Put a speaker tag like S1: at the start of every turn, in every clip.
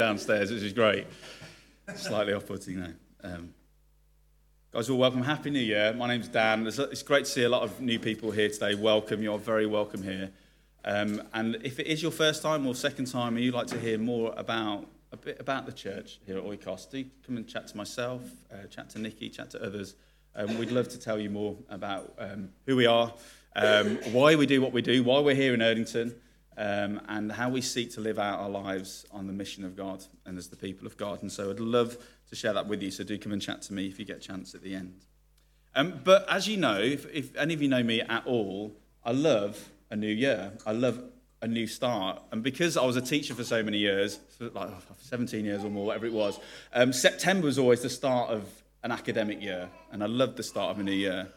S1: downstairs, which is great. Slightly off-putting now. Um, guys, all welcome. Happy New Year. My name's Dan. It's great to see a lot of new people here today. Welcome. You're very welcome here. Um, and if it is your first time or second time, and you'd like to hear more about a bit about the church here at Oikos, do come and chat to myself, uh, chat to Nikki, chat to others. Um, we'd love to tell you more about um, who we are, um, why we do what we do, why we're here in Erdington um, and how we seek to live out our lives on the mission of God and as the people of God. And so I'd love to share that with you. So do come and chat to me if you get a chance at the end. Um, but as you know, if, if any of you know me at all, I love a new year. I love a new start. And because I was a teacher for so many years, like 17 years or more, whatever it was, um, September was always the start of an academic year. And I loved the start of a new year.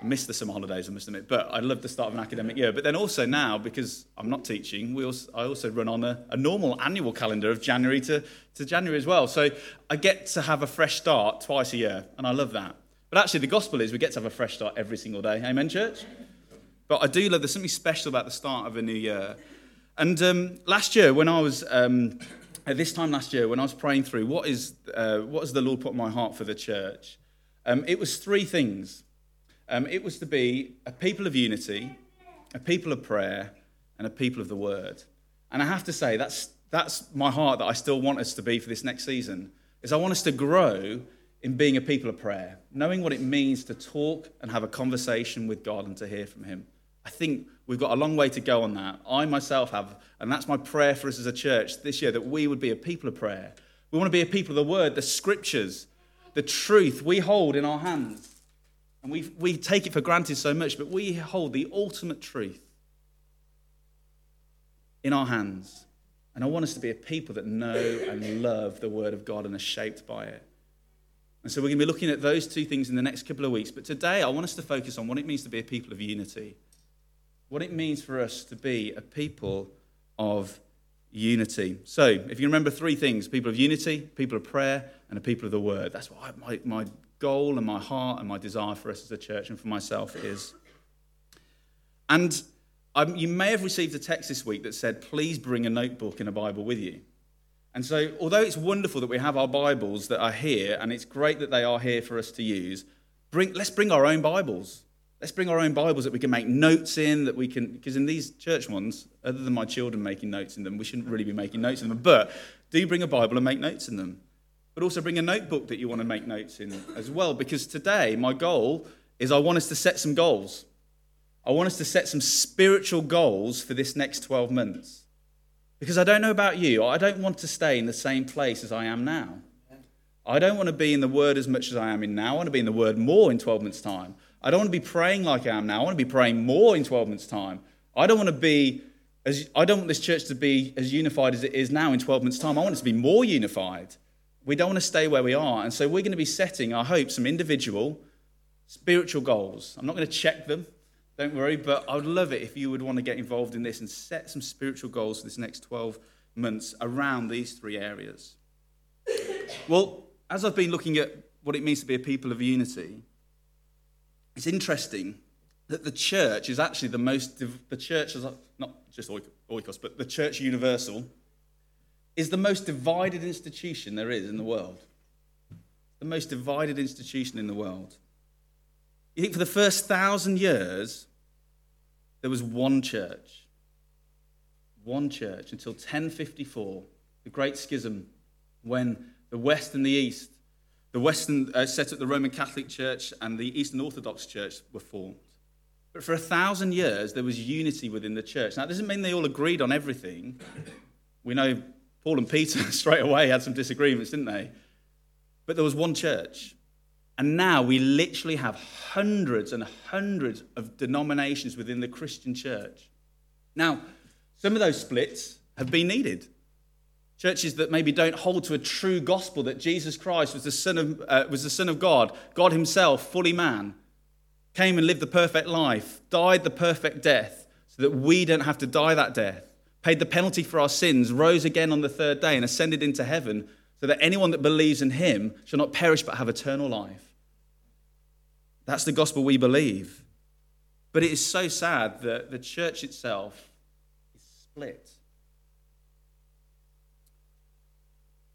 S1: I missed the summer holidays, I must admit, but I love the start of an academic year. But then also now, because I'm not teaching, we also, I also run on a, a normal annual calendar of January to, to January as well. So I get to have a fresh start twice a year, and I love that. But actually, the gospel is we get to have a fresh start every single day. Amen, church? But I do love, there's something special about the start of a new year. And um, last year, when I was, um, at this time last year, when I was praying through what is, uh, what has the Lord put in my heart for the church, um, it was three things. Um, it was to be a people of unity, a people of prayer, and a people of the word. And I have to say, that's, that's my heart that I still want us to be for this next season, is I want us to grow in being a people of prayer, knowing what it means to talk and have a conversation with God and to hear from him. I think we've got a long way to go on that. I myself have, and that's my prayer for us as a church this year, that we would be a people of prayer. We want to be a people of the word, the scriptures, the truth we hold in our hands. And we, we take it for granted so much, but we hold the ultimate truth in our hands. And I want us to be a people that know and love the Word of God and are shaped by it. And so we're going to be looking at those two things in the next couple of weeks. But today, I want us to focus on what it means to be a people of unity. What it means for us to be a people of unity. So, if you remember three things people of unity, people of prayer, and a people of the Word. That's what my, my goal and my heart and my desire for us as a church and for myself is. And you may have received a text this week that said, please bring a notebook and a Bible with you. And so, although it's wonderful that we have our Bibles that are here, and it's great that they are here for us to use, bring, let's bring our own Bibles. Let's bring our own Bibles that we can make notes in, that we can, because in these church ones, other than my children making notes in them, we shouldn't really be making notes in them. But do bring a Bible and make notes in them but also bring a notebook that you want to make notes in as well. Because today, my goal is I want us to set some goals. I want us to set some spiritual goals for this next 12 months. Because I don't know about you, I don't want to stay in the same place as I am now. I don't want to be in the Word as much as I am in now. I want to be in the Word more in 12 months' time. I don't want to be praying like I am now. I want to be praying more in 12 months' time. I don't want to be as I don't want this church to be as unified as it is now in 12 months' time. I want it to be more unified. We don't want to stay where we are. And so we're going to be setting, I hope, some individual spiritual goals. I'm not going to check them, don't worry, but I would love it if you would want to get involved in this and set some spiritual goals for this next 12 months around these three areas. Well, as I've been looking at what it means to be a people of unity, it's interesting that the church is actually the most, the church is not just oikos, but the church universal is the most divided institution there is in the world. The most divided institution in the world. You think for the first thousand years, there was one church. One church until 1054, the Great Schism, when the West and the East, the Western uh, set up the Roman Catholic Church and the Eastern Orthodox Church were formed. But for a thousand years, there was unity within the church. Now, it doesn't mean they all agreed on everything. We know Paul and Peter straight away had some disagreements, didn't they? But there was one church. And now we literally have hundreds and hundreds of denominations within the Christian church. Now, some of those splits have been needed. Churches that maybe don't hold to a true gospel that Jesus Christ was the Son of, uh, was the son of God, God Himself, fully man, came and lived the perfect life, died the perfect death, so that we don't have to die that death paid the penalty for our sins, rose again on the third day, and ascended into heaven, so that anyone that believes in him shall not perish but have eternal life. That's the gospel we believe. But it is so sad that the church itself is split.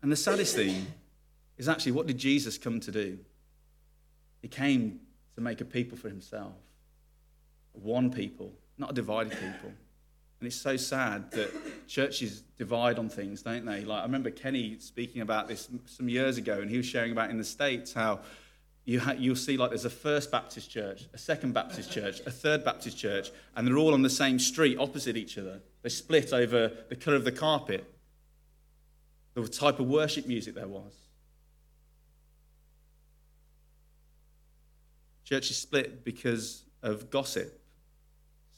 S1: And the saddest thing is actually what did Jesus come to do? He came to make a people for himself, one people, not a divided people. And it's so sad that churches divide on things, don't they? Like I remember Kenny speaking about this some years ago, and he was sharing about in the States how you ha- you'll see like there's a first Baptist church, a second Baptist church, a third Baptist church, and they're all on the same street opposite each other. They split over the colour of the carpet, the type of worship music there was. Churches split because of gossip,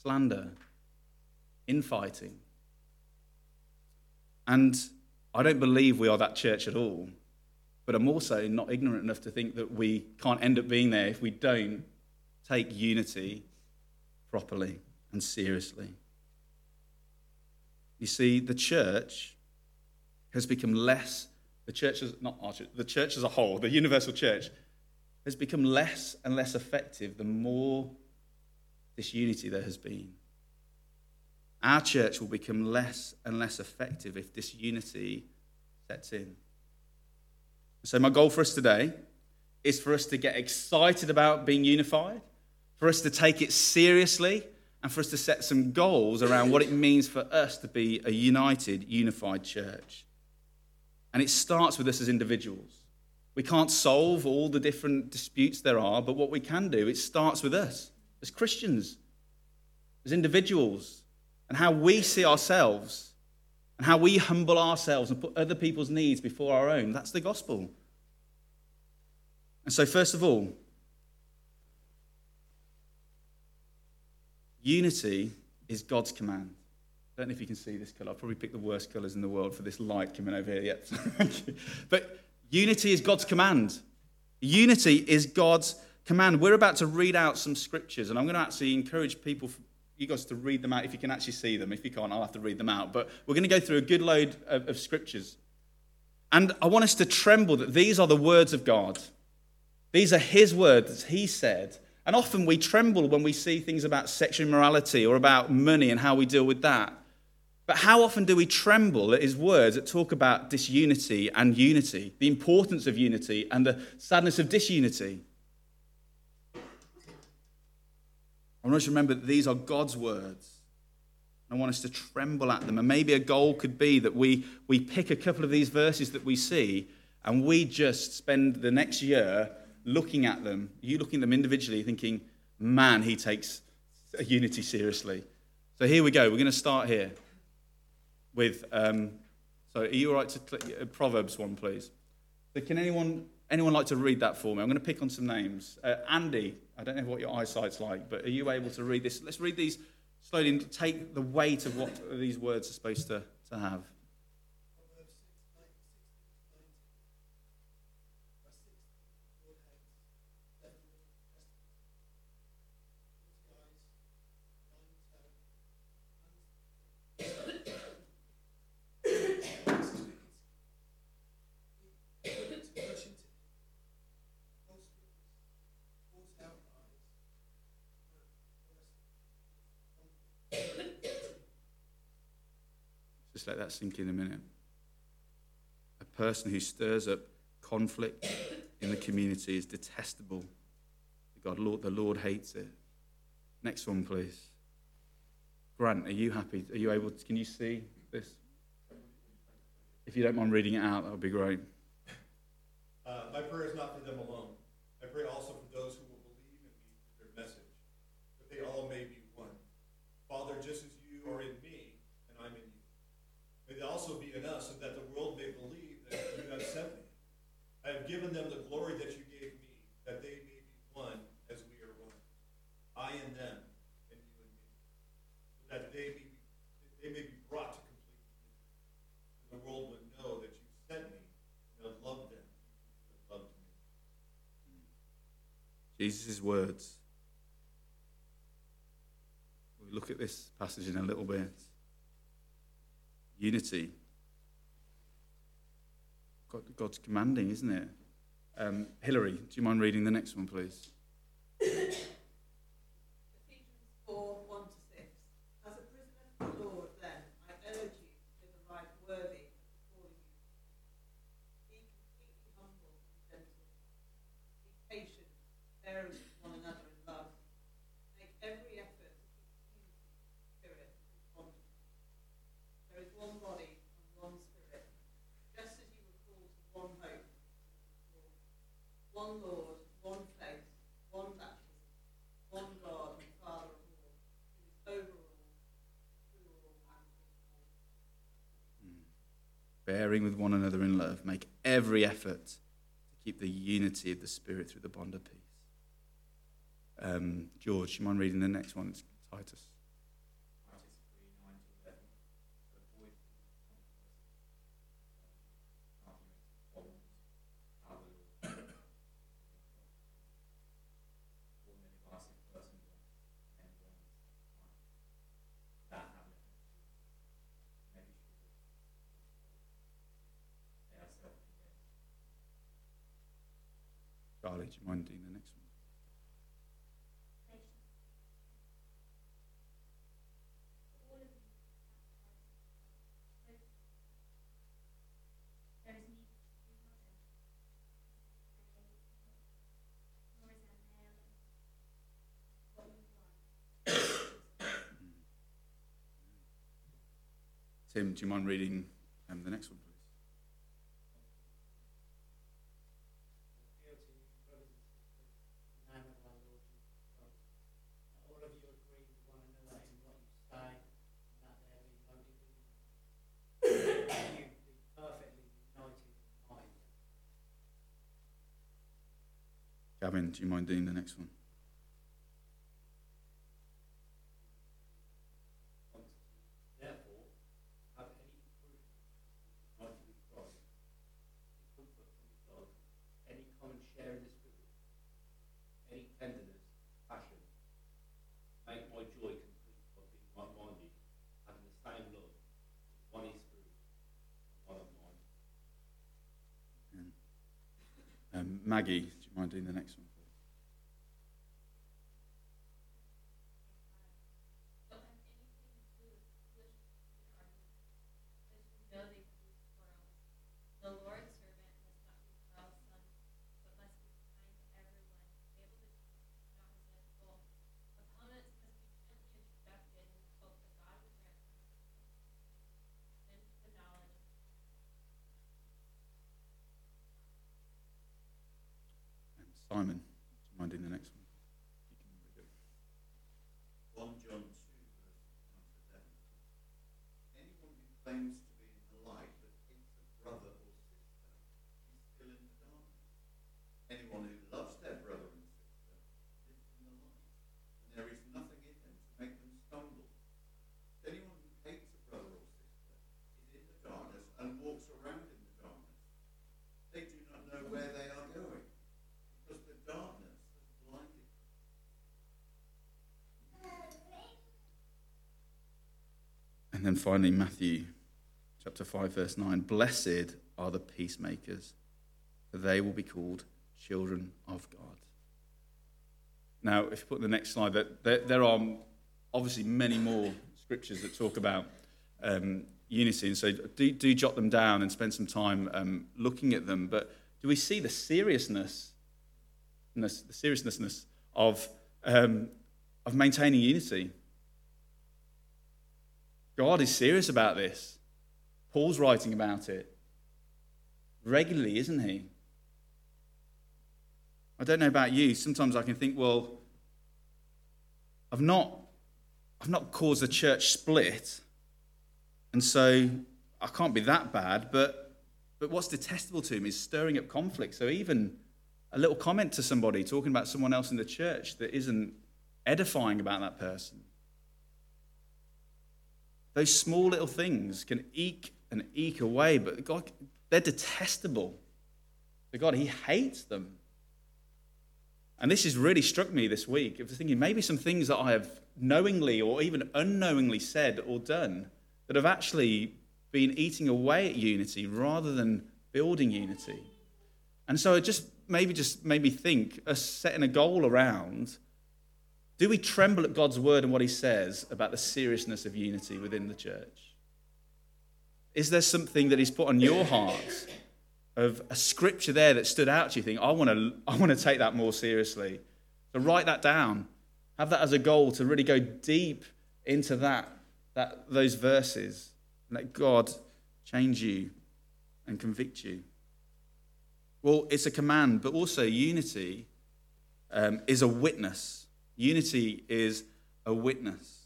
S1: slander, infighting. And I don't believe we are that church at all. But I'm also not ignorant enough to think that we can't end up being there if we don't take unity properly and seriously. You see, the church has become less, the church is not our church, the church as a whole, the universal church, has become less and less effective the more disunity there has been. Our church will become less and less effective if disunity sets in. So, my goal for us today is for us to get excited about being unified, for us to take it seriously, and for us to set some goals around what it means for us to be a united, unified church. And it starts with us as individuals. We can't solve all the different disputes there are, but what we can do, it starts with us as Christians, as individuals, and how we see ourselves and how we humble ourselves and put other people's needs before our own. That's the gospel. And so, first of all, unity is God's command. I don't know if you can see this colour. I'll probably pick the worst colours in the world for this light coming over here. Yep. but unity is God's command. Unity is God's command. We're about to read out some scriptures, and I'm going to actually encourage people you guys to read them out if you can actually see them. If you can't, I'll have to read them out. But we're going to go through a good load of, of scriptures. And I want us to tremble that these are the words of God. These are His words, He said. And often we tremble when we see things about sexual immorality or about money and how we deal with that. But how often do we tremble at His words that talk about disunity and unity, the importance of unity and the sadness of disunity? I want us to remember that these are God's words. I want us to tremble at them. And maybe a goal could be that we, we pick a couple of these verses that we see and we just spend the next year looking at them, you looking at them individually, thinking, man, he takes unity seriously. So here we go. We're going to start here with. Um, so are you all right to click uh, Proverbs one, please? Can anyone anyone like to read that for me? I'm going to pick on some names. Uh, Andy, I don't know what your eyesight's like, but are you able to read this? Let's read these slowly and take the weight of what these words are supposed to, to have. Just let that sink in a minute. A person who stirs up conflict in the community is detestable. God, Lord, the Lord hates it. Next one, please. Grant, are you happy? Are you able to, can you see this? If you don't mind reading it out, that would be great.
S2: Uh, my prayer is not for them alone. I pray also for those who will believe in me through their message, that they all may be one. Father, just as you are in me, and I'm in you, may they also be in us, so that the world may believe that you have sent me. I have them the glory that you gave me, that they may be one as we are one. I and them, and you and me, so that they be, they may be brought to complete unity. And the world would know that you sent me and loved them have loved me.
S1: Jesus' words. We'll look at this passage in a little bit. Unity. God, God's commanding, isn't it? Um, Hillary, do you mind reading the next one, please?
S3: Ephesians 4 1 to 6. As a prisoner for the Lord, then, I urge you to live a life worthy of the calling you. bearing with one another in love. Make every effort to keep the unity of the Spirit in bond. There is one body and one Spirit, just as you were called to one hope. One Lord, one faith, one baptism, one God and Father of all, who is over all, through all, and in all.
S1: Bearing with one another in love, make every effort to keep the unity of the Spirit through the bond of peace. Um, George, you mind reading the next one? It's Titus.
S4: Titus 3, 9 to 11, to avoid controversy, arguments, quarrels, other all the divisive persons and ones, that have maybe should they are self-condemned.
S1: Charlie, do you mind doing the next one? Tim, do you mind reading um, the next one, please?
S5: appeal to you, brothers and sisters, in the name of our Lord Jesus Christ, that all of you agree with one another in what you say, and that there be no division. That you be perfectly united in mind.
S1: Gavin, do you mind doing the next one?
S4: Therefore, have any proof united with Christ, any comfort from God, any common share in the Spirit, any tenderness, passion. Make my joy complete by being one-minded, having the same love, one in spirit, one of mind.
S1: Um, Maggie, do you mind doing the next one, please?
S6: Don't have anything to do with foolish arguments, because you know they produce quarrels. The Lord's servant must not be quarrelsome, but must be kind to everyone, able to teach, not resentful. Opponents must be gently instructed in the hope that God will grant them into the knowledge of
S1: Um, Simon, do you mind doing the next one? You can read it.
S7: 1 John 2, verse 9 to 11. Anyone who claims to be in the light but hates a brother or sister is still in the darkness. Anyone who loves their brother and sister lives in the light, and there is nothing in them to make them stumble. Anyone who hates a brother or sister is in the darkness and walks around in the darkness. They do not know where they are going, because the darkness has blinded them.
S1: And then finally, Matthew chapter 5, verse 9 Blessed are the peacemakers, for they will be called children of God. Now, if you put the next slide, there, there, are obviously many more scriptures that talk about um, unity, and so do, do jot them down and spend some time um, looking at them. But do we see the seriousness, the seriousness of, um, of maintaining unity? God is serious about this. Paul's writing about it regularly, isn't he? I don't know about you. Sometimes I can think, well, I've not, I've not caused a church split, and so I can't be that bad. But, but what's detestable to him is stirring up conflict. So even a little comment to somebody talking about someone else in the church that isn't edifying about that person. Those small little things can eke and eke away, but God, they're detestable. To God, He hates them. And this has really struck me this week. I was thinking maybe some things that I have knowingly or even unknowingly said or done that have actually been eating away at unity rather than building unity. And so it just maybe just made me think, us setting a goal around do we tremble at God's word and what he says about the seriousness of unity within the church? Is there something that he's put on your heart of a scripture there that stood out to you? Think, I want to, I want to take that more seriously. So write that down. Have that as a goal to really go deep into that, that those verses. Let God change you and convict you. Well, it's a command, but also unity um, is a witness. Unity is a witness.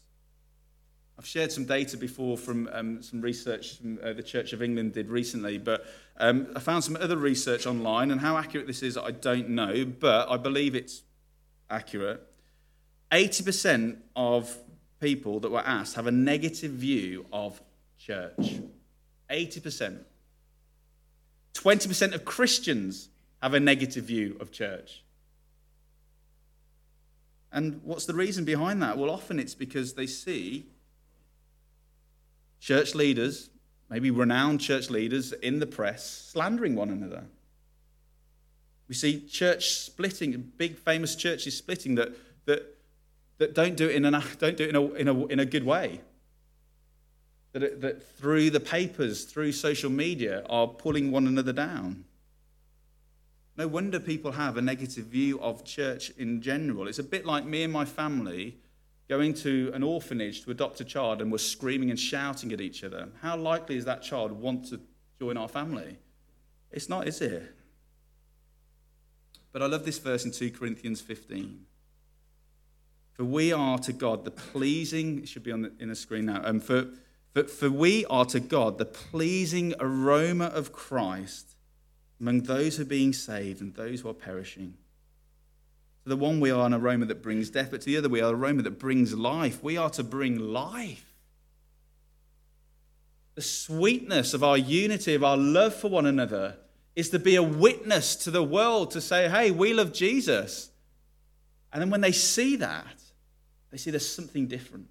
S1: I've shared some data before from um, some research from, uh, the Church of England did recently, but um, I found some other research online, and how accurate this is, I don't know, but I believe it's accurate. 80% of people that were asked have a negative view of church. 80%. 20% of Christians have a negative view of church. And what's the reason behind that? Well, often it's because they see church leaders, maybe renowned church leaders in the press, slandering one another. We see church splitting, big famous churches splitting that, that, that don't do it in, an, don't do it in, a, in, a, in a good way. That, it, that through the papers, through social media, are pulling one another down. No wonder people have a negative view of church in general. It's a bit like me and my family going to an orphanage to adopt a child and we're screaming and shouting at each other. How likely is that child want to join our family? It's not, is it? But I love this verse in 2 Corinthians 15. For we are to God the pleasing, it should be on the, in the screen now. Um, for, for, for we are to God the pleasing aroma of Christ among those who are being saved and those who are perishing. To the one we are an aroma that brings death, but to the other we are an aroma that brings life. We are to bring life. The sweetness of our unity, of our love for one another, is to be a witness to the world to say, hey, we love Jesus. And then when they see that, they see there's something different.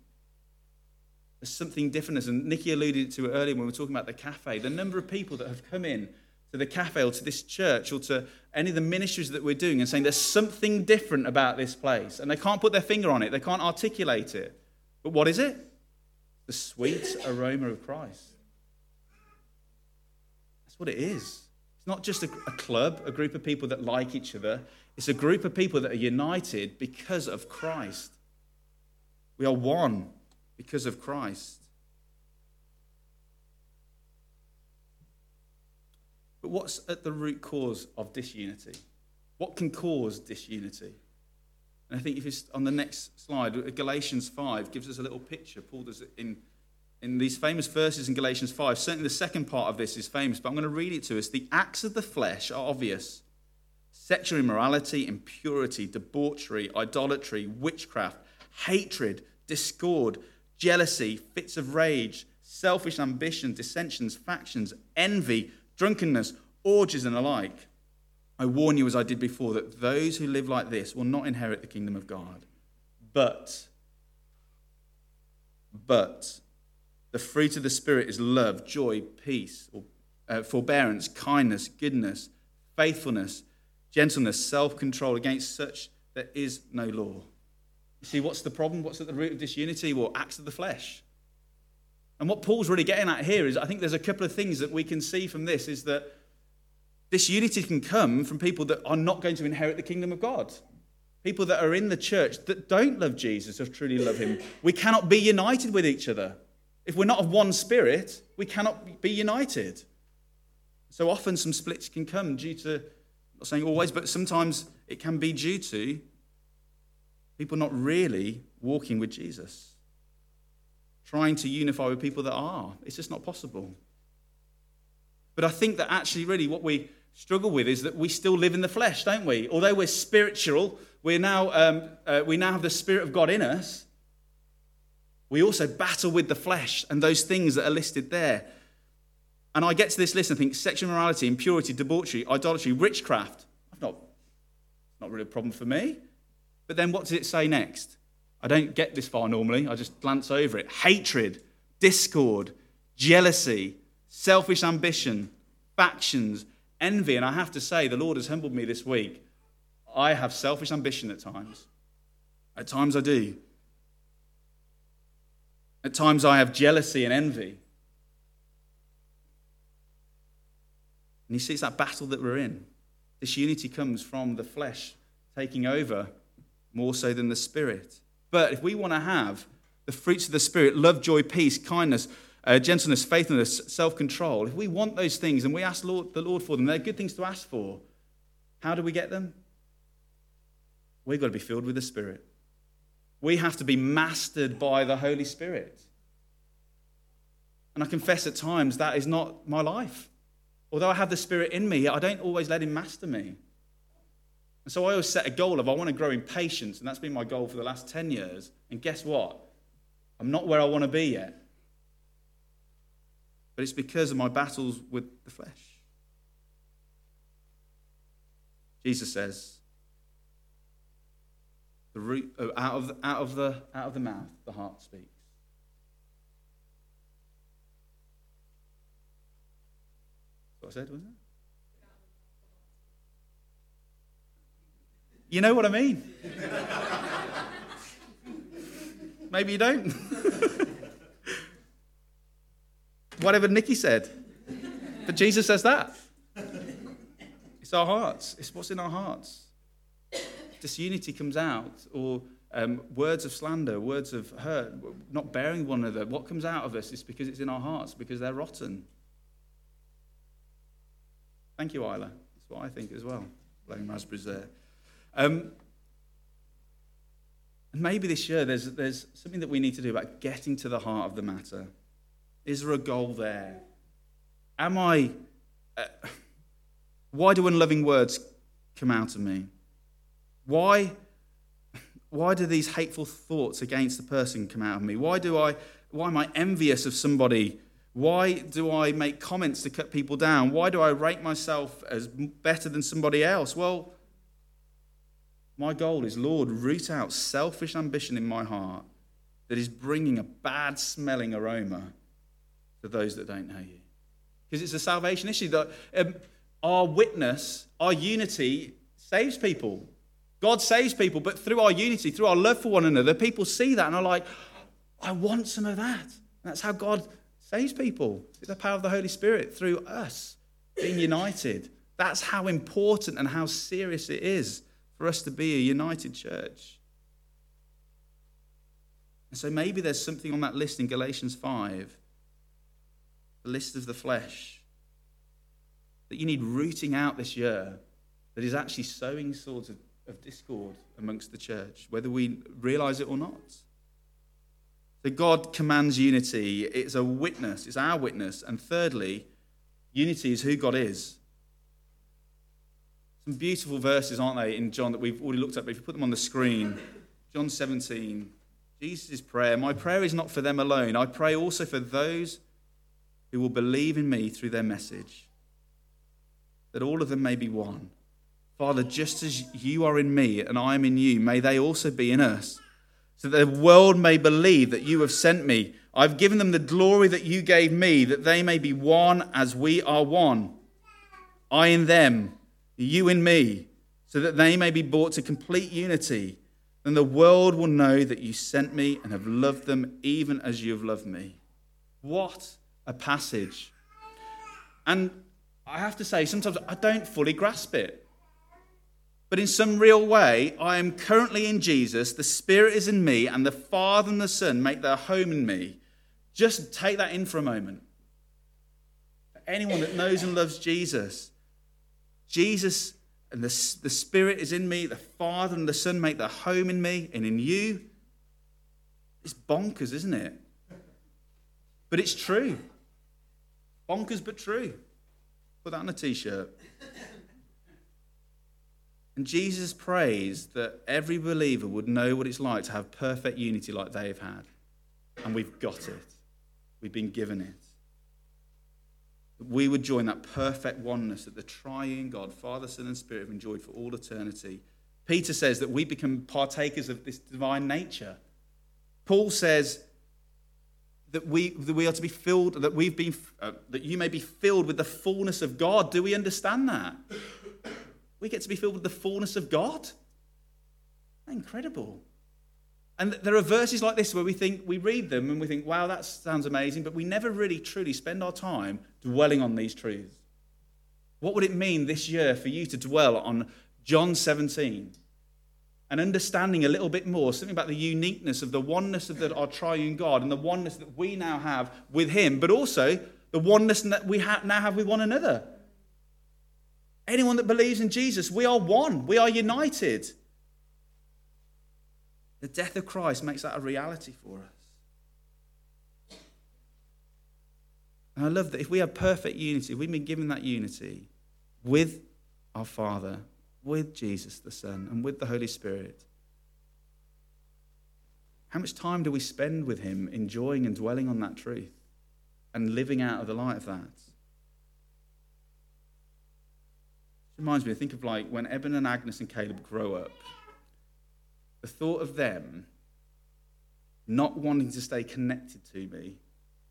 S1: There's something different. And Nikki alluded to it earlier when we were talking about the cafe. The number of people that have come in to the cafe or to this church or to any of the ministries that we're doing and saying there's something different about this place. And they can't put their finger on it, they can't articulate it. But what is it? The sweet aroma of Christ. That's what it is. It's not just a, a club, a group of people that like each other, it's a group of people that are united because of Christ. We are one because of Christ. But what's at the root cause of disunity? What can cause disunity? And I think if it's on the next slide, Galatians 5 gives us a little picture. Paul does it in, in these famous verses in Galatians 5. Certainly the second part of this is famous, but I'm going to read it to us. The acts of the flesh are obvious sexual immorality, impurity, debauchery, idolatry, witchcraft, hatred, discord, jealousy, fits of rage, selfish ambition, dissensions, factions, envy drunkenness, orgies, and the like. I warn you, as I did before, that those who live like this will not inherit the kingdom of God. But, but, the fruit of the Spirit is love, joy, peace, or, uh, forbearance, kindness, goodness, faithfulness, gentleness, self control. Against such there is no law. You see, what's the problem? What's at the root of disunity? Well, acts of the flesh. And what Paul's really getting at here is I think there's a couple of things that we can see from this is that this unity can come from people that are not going to inherit the kingdom of God. People that are in the church that don't love Jesus or truly love him. We cannot be united with each other. If we're not of one spirit, we cannot be united. So often some splits can come due to, I'm not saying always, but sometimes it can be due to people not really walking with Jesus trying to unify with people that are. It's just not possible. But I think that actually, really, what we struggle with is that we still live in the flesh, don't we? Although we're spiritual, we're now, um, uh, we now have the Spirit of God in us. We also battle with the flesh and those things that are listed there. And I get to this list and think sexual morality, impurity, debauchery, idolatry, witchcraft. I've not, not really a problem for me. But then what does it say next? I don't get this far normally, I just glance over it. Hatred, discord, jealousy, selfish ambition, factions, envy. And I have to say, the Lord has humbled me this week. I have selfish ambition at times. At times I do. At times I have jealousy and envy. And you see, it's that battle that we're in. This unity comes from the flesh taking over more so than the Spirit. But if we want to have the fruits of the Spirit love, joy, peace, kindness, uh, gentleness, faithfulness, self control if we want those things and we ask Lord, the Lord for them, they're good things to ask for. How do we get them? We've got to be filled with the Spirit. We have to be mastered by the Holy Spirit. And I confess at times that is not my life. Although I have the Spirit in me, I don't always let Him master me. And so I always set a goal of I want to grow in patience, and that's been my goal for the last 10 years. And guess what? I'm not where I want to be yet. But it's because of my battles with the flesh. Jesus says, the root, oh, out, of, out, of the, out of the mouth, the heart speaks. That's what I said, wasn't it? You know what I mean? Maybe you don't. Whatever Nikki said. But Jesus says that. It's our hearts, it's what's in our hearts. Disunity comes out, or um, words of slander, words of hurt, not bearing one another. What comes out of us is because it's in our hearts, because they're rotten. Thank you, Isla. That's what I think as well. Blowing raspberries there. Um, and maybe this year there's, there's something that we need to do about getting to the heart of the matter. Is there a goal there? Am I. Uh, why do unloving words come out of me? Why, why do these hateful thoughts against the person come out of me? Why, do I, why am I envious of somebody? Why do I make comments to cut people down? Why do I rate myself as better than somebody else? Well, my goal is, Lord, root out selfish ambition in my heart that is bringing a bad smelling aroma to those that don't know you. Because it's a salvation issue that um, our witness, our unity saves people. God saves people, but through our unity, through our love for one another, people see that and are like, I want some of that. And that's how God saves people through the power of the Holy Spirit, through us being united. That's how important and how serious it is for us to be a united church. And so maybe there's something on that list in Galatians 5, the list of the flesh, that you need rooting out this year that is actually sowing swords of, of discord amongst the church, whether we realize it or not. So God commands unity. It's a witness, it's our witness. And thirdly, unity is who God is. Some beautiful verses, aren't they, in John that we've already looked at, but if you put them on the screen, John 17, Jesus' prayer. My prayer is not for them alone. I pray also for those who will believe in me through their message, that all of them may be one. Father, just as you are in me and I am in you, may they also be in us, so that the world may believe that you have sent me. I've given them the glory that you gave me, that they may be one as we are one. I in them you and me, so that they may be brought to complete unity. Then the world will know that you sent me and have loved them even as you have loved me. What a passage. And I have to say, sometimes I don't fully grasp it. But in some real way, I am currently in Jesus, the Spirit is in me, and the Father and the Son make their home in me. Just take that in for a moment. Anyone that knows and loves Jesus, Jesus and the, the Spirit is in me, the Father and the Son make their home in me and in you. It's bonkers, isn't it? But it's true. Bonkers, but true. Put that on a t shirt. And Jesus prays that every believer would know what it's like to have perfect unity like they've had. And we've got it, we've been given it we would join that perfect oneness that the triune God, Father, Son, and Spirit have enjoyed for all eternity. Peter says that we become partakers of this divine nature. Paul says that we, that we are to be filled, that we've been, uh, that you may be filled with the fullness of God. Do we understand that? We get to be filled with the fullness of God. Incredible. And there are verses like this where we think, we read them and we think, wow, that sounds amazing, but we never really truly spend our time dwelling on these truths. What would it mean this year for you to dwell on John 17? and understanding a little bit more something about the uniqueness of the oneness of the, our triune God and the oneness that we now have with Him, but also the oneness that we ha- now have with one another. Anyone that believes in Jesus, we are one, we are united. The death of Christ makes that a reality for us. And I love that if we have perfect unity, we've been given that unity with our Father, with Jesus the Son, and with the Holy Spirit. How much time do we spend with Him enjoying and dwelling on that truth and living out of the light of that? It reminds me, think of like when Eben and Agnes and Caleb grow up, the thought of them not wanting to stay connected to me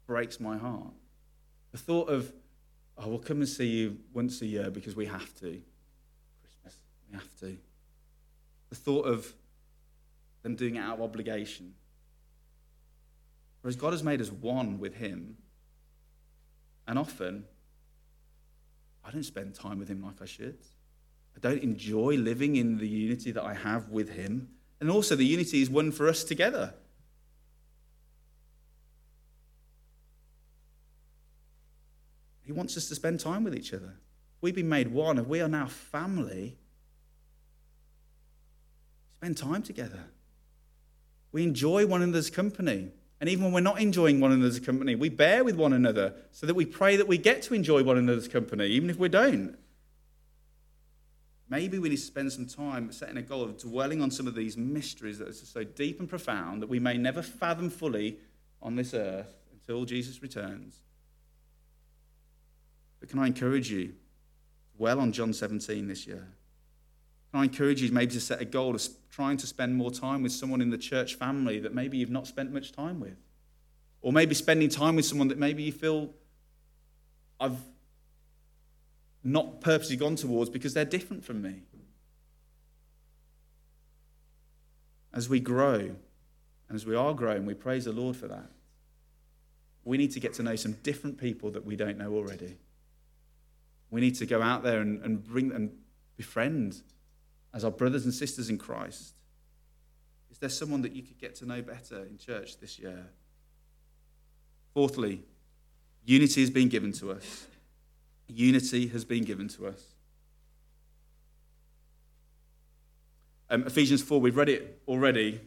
S1: breaks my heart. The thought of, oh, we'll come and see you once a year because we have to. Christmas, we have to. The thought of them doing it out of obligation. Whereas God has made us one with Him. And often, I don't spend time with Him like I should. I don't enjoy living in the unity that I have with Him. And also, the unity is one for us together. He wants us to spend time with each other. We've been made one, and we are now family. Spend time together. We enjoy one another's company. And even when we're not enjoying one another's company, we bear with one another so that we pray that we get to enjoy one another's company, even if we don't. Maybe we need to spend some time setting a goal of dwelling on some of these mysteries that are so deep and profound that we may never fathom fully on this earth until Jesus returns. But can I encourage you, well on John 17 this year? Can I encourage you maybe to set a goal of trying to spend more time with someone in the church family that maybe you've not spent much time with? Or maybe spending time with someone that maybe you feel I've not purposely gone towards because they're different from me. As we grow, and as we are growing, we praise the Lord for that. We need to get to know some different people that we don't know already. We need to go out there and, and bring and befriend as our brothers and sisters in Christ. Is there someone that you could get to know better in church this year? Fourthly, unity is being given to us. Unity has been given to us. Um, Ephesians 4, we've read it already,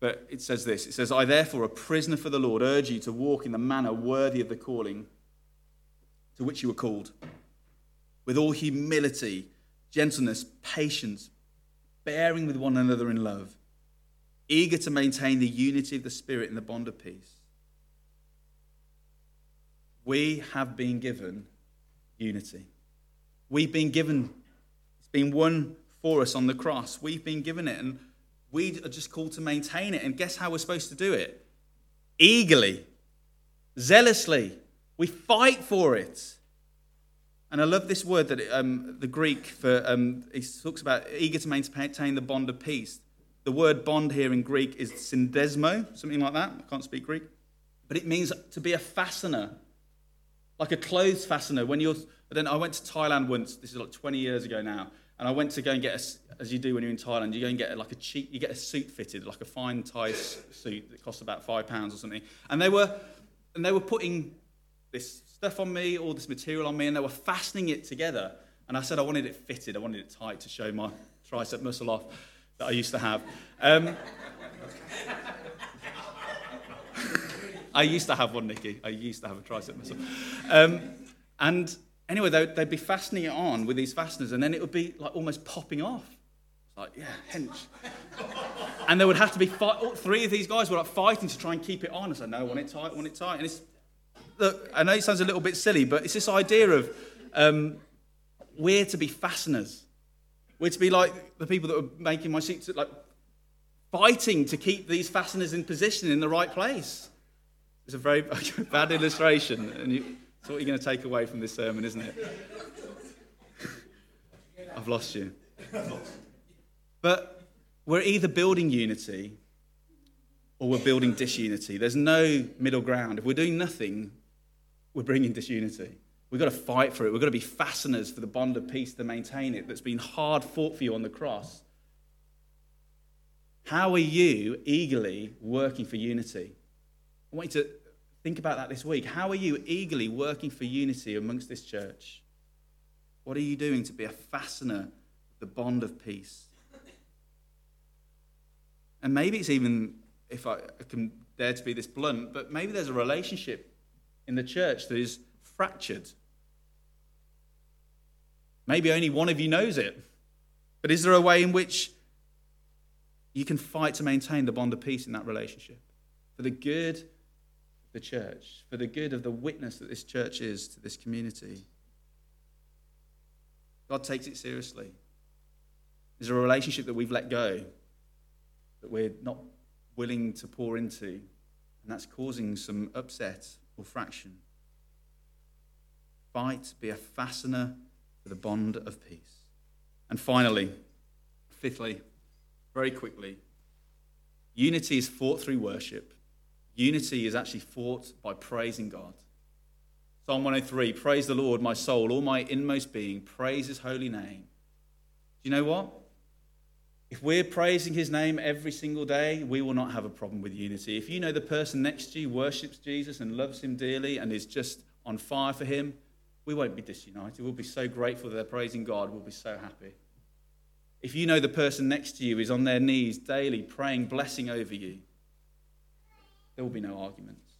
S1: but it says this It says, I therefore, a prisoner for the Lord, urge you to walk in the manner worthy of the calling to which you were called, with all humility, gentleness, patience, bearing with one another in love, eager to maintain the unity of the Spirit in the bond of peace. We have been given unity. We've been given, it's been won for us on the cross. We've been given it, and we are just called to maintain it. And guess how we're supposed to do it? Eagerly, zealously. We fight for it. And I love this word that um, the Greek for um, it talks about eager to maintain the bond of peace. The word bond here in Greek is syndesmo, something like that. I can't speak Greek, but it means to be a fastener, like a clothes fastener. When you're, then I went to Thailand once. This is like 20 years ago now, and I went to go and get a, as you do when you're in Thailand, you go and get like a cheap, you get a suit fitted, like a fine Thai suit that costs about five pounds or something. And they were, and they were putting this stuff on me, all this material on me, and they were fastening it together. And I said I wanted it fitted, I wanted it tight to show my tricep muscle off that I used to have. Um, I used to have one, Nikki. I used to have a tricep muscle. Um, and anyway, they'd, they'd, be fastening it on with these fasteners, and then it would be like almost popping off. It's like, yeah, hench. and there would have to be three of these guys were like fighting to try and keep it on. I said, no, want it tight, want it tight. And it's, look, I know it sounds a little bit silly, but it's this idea of um, we're to be fasteners. We're to be like the people that are making my seats, like fighting to keep these fasteners in position in the right place. It's a very bad illustration, and you, it's what you're going to take away from this sermon, isn't it? I've lost you. But we're either building unity or we're building disunity. There's no middle ground. If we're doing nothing, we're bringing disunity. We've got to fight for it. We've got to be fasteners for the bond of peace to maintain it that's been hard fought for you on the cross. How are you eagerly working for unity? I want you to think about that this week. How are you eagerly working for unity amongst this church? What are you doing to be a fastener of the bond of peace? And maybe it's even, if I can dare to be this blunt, but maybe there's a relationship in the church that is fractured. Maybe only one of you knows it. But is there a way in which you can fight to maintain the bond of peace in that relationship for the good the church, for the good of the witness that this church is to this community? God takes it seriously. There's a relationship that we've let go that we're not willing to pour into, and that's causing some upset or fraction? Fight, be a fastener for the bond of peace. And finally, fifthly, very quickly, unity is fought through worship. Unity is actually fought by praising God. Psalm 103 Praise the Lord, my soul, all my inmost being, praise his holy name. Do you know what? If we're praising his name every single day, we will not have a problem with unity. If you know the person next to you worships Jesus and loves him dearly and is just on fire for him, we won't be disunited. We'll be so grateful that they're praising God. We'll be so happy. If you know the person next to you is on their knees daily praying blessing over you, there will be no arguments.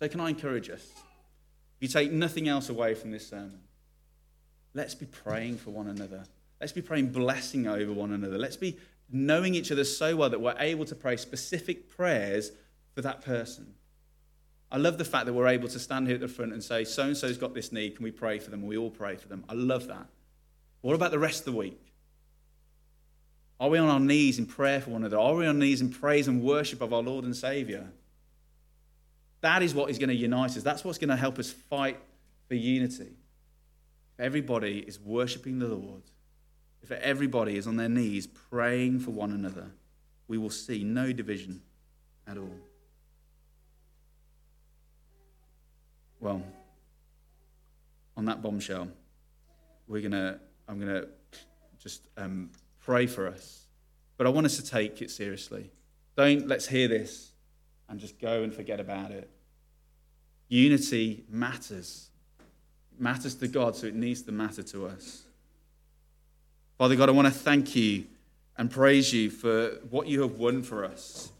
S1: So, can I encourage us? If you take nothing else away from this sermon, let's be praying for one another. Let's be praying blessing over one another. Let's be knowing each other so well that we're able to pray specific prayers for that person. I love the fact that we're able to stand here at the front and say, so and so's got this need, can we pray for them? We all pray for them. I love that. What about the rest of the week? Are we on our knees in prayer for one another? Are we on our knees in praise and worship of our Lord and Saviour? That is what is going to unite us. That's what's going to help us fight for unity. If everybody is worshipping the Lord, if everybody is on their knees praying for one another, we will see no division at all. Well, on that bombshell, we're gonna. I'm gonna just um, pray for us, but I want us to take it seriously. Don't let's hear this and just go and forget about it. Unity matters. It matters to God, so it needs to matter to us. Father God, I want to thank you and praise you for what you have won for us.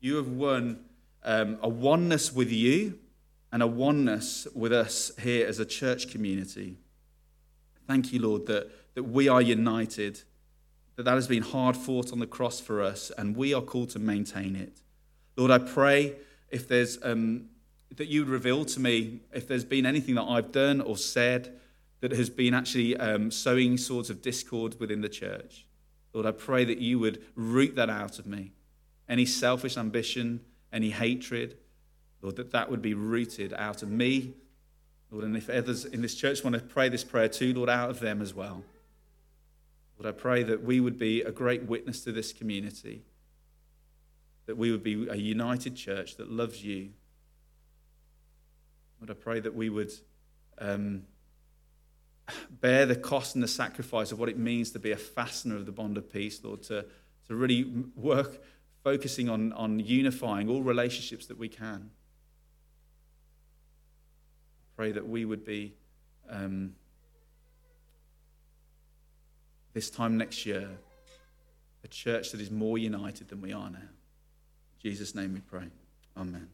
S1: You have won um, a oneness with you and a oneness with us here as a church community. Thank you, Lord, that, that we are united, that that has been hard fought on the cross for us, and we are called to maintain it. Lord, I pray if there's um, that you would reveal to me if there's been anything that I've done or said that has been actually um, sowing sorts of discord within the church. Lord, I pray that you would root that out of me. Any selfish ambition, any hatred, Lord, that that would be rooted out of me. Lord, and if others in this church want to pray this prayer too, Lord, out of them as well. Lord, I pray that we would be a great witness to this community, that we would be a united church that loves you. Lord, I pray that we would um, bear the cost and the sacrifice of what it means to be a fastener of the bond of peace, Lord, to, to really work focusing on, on unifying all relationships that we can. Pray that we would be, um, this time next year, a church that is more united than we are now. In Jesus' name we pray. Amen.